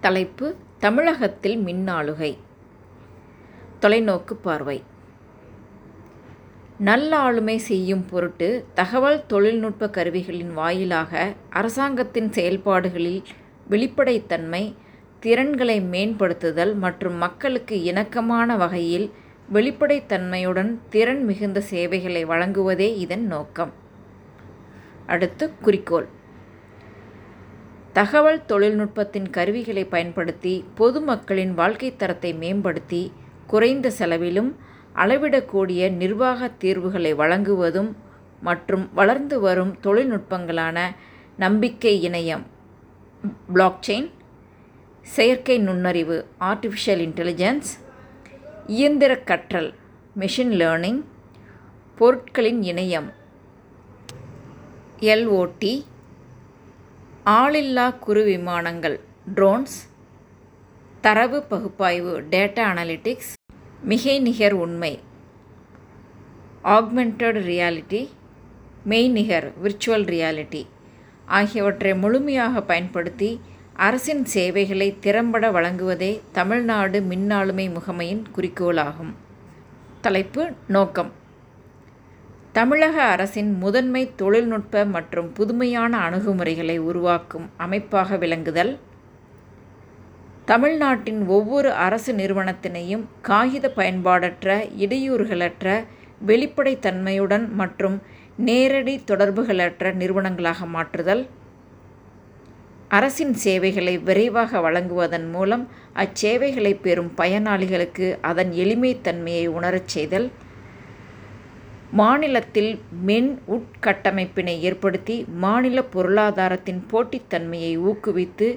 தலைப்பு தமிழகத்தில் மின்னாளுகை. தொலைநோக்கு பார்வை. நல்லாளுமை செய்யும் பொருட்டு தகவல் தொழில்நுட்ப கருவிகளின் வாயிலாக அரசாங்கத்தின் செயல்பாடுகளில் வெளிப்படைத்தன்மை திறன்களை மேம்படுத்துதல் மற்றும் மக்களுக்கு இணக்கமான வகையில் வெளிப்படைத்தன்மையுடன் திறன் மிகுந்த சேவைகளை வழங்குவதே இதன் நோக்கம். அடுத்து குறிக்கோள். தகவல் தொழில்நுட்பத்தின் கருவிகளை பயன்படுத்தி பொதுமக்களின் வாழ்க்கை தரத்தை மேம்படுத்தி குறைந்த செலவிலும் அளவிடக்கூடிய நிர்வாக தீர்வுகளை வழங்குவதும் மற்றும் வளர்ந்து வரும் தொழில்நுட்பங்களான நம்பிக்கை இணையம் பிளாக்செயின் செயற்கை நுண்ணறிவு ஆர்டிஃபிஷியல் இன்டெலிஜென்ஸ் இயந்திர கற்றல் மெஷின் லேர்னிங் பொருட்களின் இணையம் எல்ஓடி ஆளில்லா குறு விமானங்கள் ட்ரோன்ஸ் தரவு பகுப்பாய்வு டேட்டா அனலிட்டிக்ஸ் மிகை நிகர் உண்மை ஆக்மெண்டட் ரியாலிட்டி மெய்நிகர் விர்ச்சுவல் ரியாலிட்டி ஆகியவற்றை முழுமையாக பயன்படுத்தி அரசின் சேவைகளை திறம்பட வழங்குவதே தமிழ்நாடு மின்னாளுமை முகமையின் குறிக்கோளாகும். தலைப்பு நோக்கம். தமிழக அரசின் முதன்மை தொழில்நுட்ப மற்றும் புதுமையான அணுகுமுறைகளை உருவாக்கும் அமைப்பாக விளங்குதல். தமிழ்நாட்டின் ஒவ்வொரு அரசு நிறுவனத்தினையும் காகித பயன்பாடற்ற இடையூறுகளற்ற வெளிப்படைத்தன்மையுடன் மற்றும் நேரடி தொடர்புகளற்ற நிறுவனங்களாக மாற்றுதல். அரசின் சேவைகளை விரைவாக வழங்குவதன் மூலம் அச்சேவைகளை பெறும் பயனாளிகளுக்கு அதன் எளிமைத்தன்மையை உணரச் செய்தல். மாநிலத்தில் மென் உட்கட்டமைப்பினை ஏற்படுத்தி மாநில பொருளாதாரத்தின் போட்டித்தன்மையை ஊக்குவித்து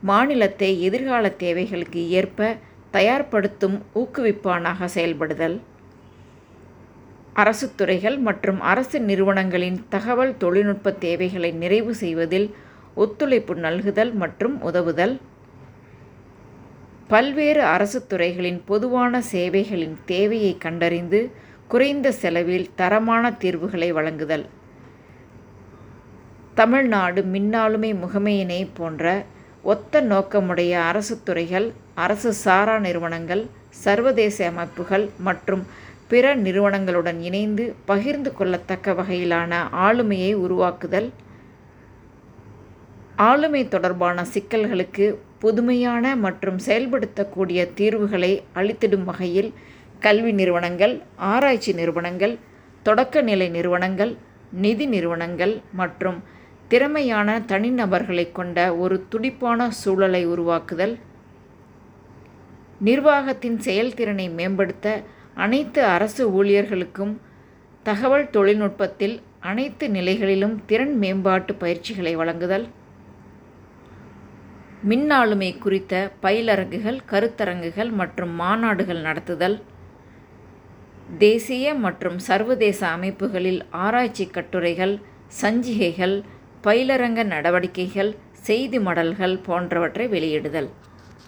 மாநிலத்தை எதிர்கால தேவைகளுக்கு ஏற்ப தயார்படுத்தும் ஊக்குவிப்பானாக செயல்படுதல். அரசு துறைகள் மற்றும் அரசு நிறுவனங்களின் தகவல் தொழில்நுட்ப தேவைகளை நிறைவு செய்வதில் ஒத்துழைப்பு நல்குதல் மற்றும் உதவுதல். பல்வேறு அரசு துறைகளின் பொதுவான சேவைகளின் தேவையை கண்டறிந்து குறைந்த செலவில் தரமான தீர்வுகளை வழங்குதல். தமிழ்நாடு மின்னாளுமை முகமையினை போன்ற ஒத்த நோக்கமுடைய அரசு துறைகள் அரசு சாரா நிறுவனங்கள் சர்வதேச அமைப்புகள் மற்றும் பிற நிறுவனங்களுடன் இணைந்து பகிர்ந்து கொள்ளத்தக்க வகையிலான ஆளுமையை உருவாக்குதல். ஆளுமை தொடர்பான சிக்கல்களுக்கு புதுமையான மற்றும் செயல்படுத்தக்கூடிய தீர்வுகளை அளித்திடும் வகையில் கல்வி நிறுவனங்கள் ஆராய்ச்சி நிறுவனங்கள் தொடக்கநிலை நிறுவனங்கள் நிதி நிறுவனங்கள் மற்றும் திறமையான தனிநபர்களை கொண்ட ஒரு துடிப்பான சூழலை உருவாக்குதல் நிர்வாகத்தின் செயல்திறனை மேம்படுத்த அனைத்து அரசு ஊழியர்களுக்கும் தகவல் தொழில்நுட்பத்தில் அனைத்து நிலைகளிலும் திறன் மேம்பாட்டு பயிற்சிகளை வழங்குதல் மின்னாளுமை குறித்த பயிலரங்குகள் கருத்தரங்குகள் மற்றும் மாநாடுகள் நடத்துதல் தேசிய மற்றும் சர்வதேச அமைப்புகளில் ஆராய்ச்சி கட்டுரைகள் சஞ்சிகைகள் பயிலரங்க நடவடிக்கைகள் செய்தி மடல்கள் போன்றவற்றை வெளியிடுதல்.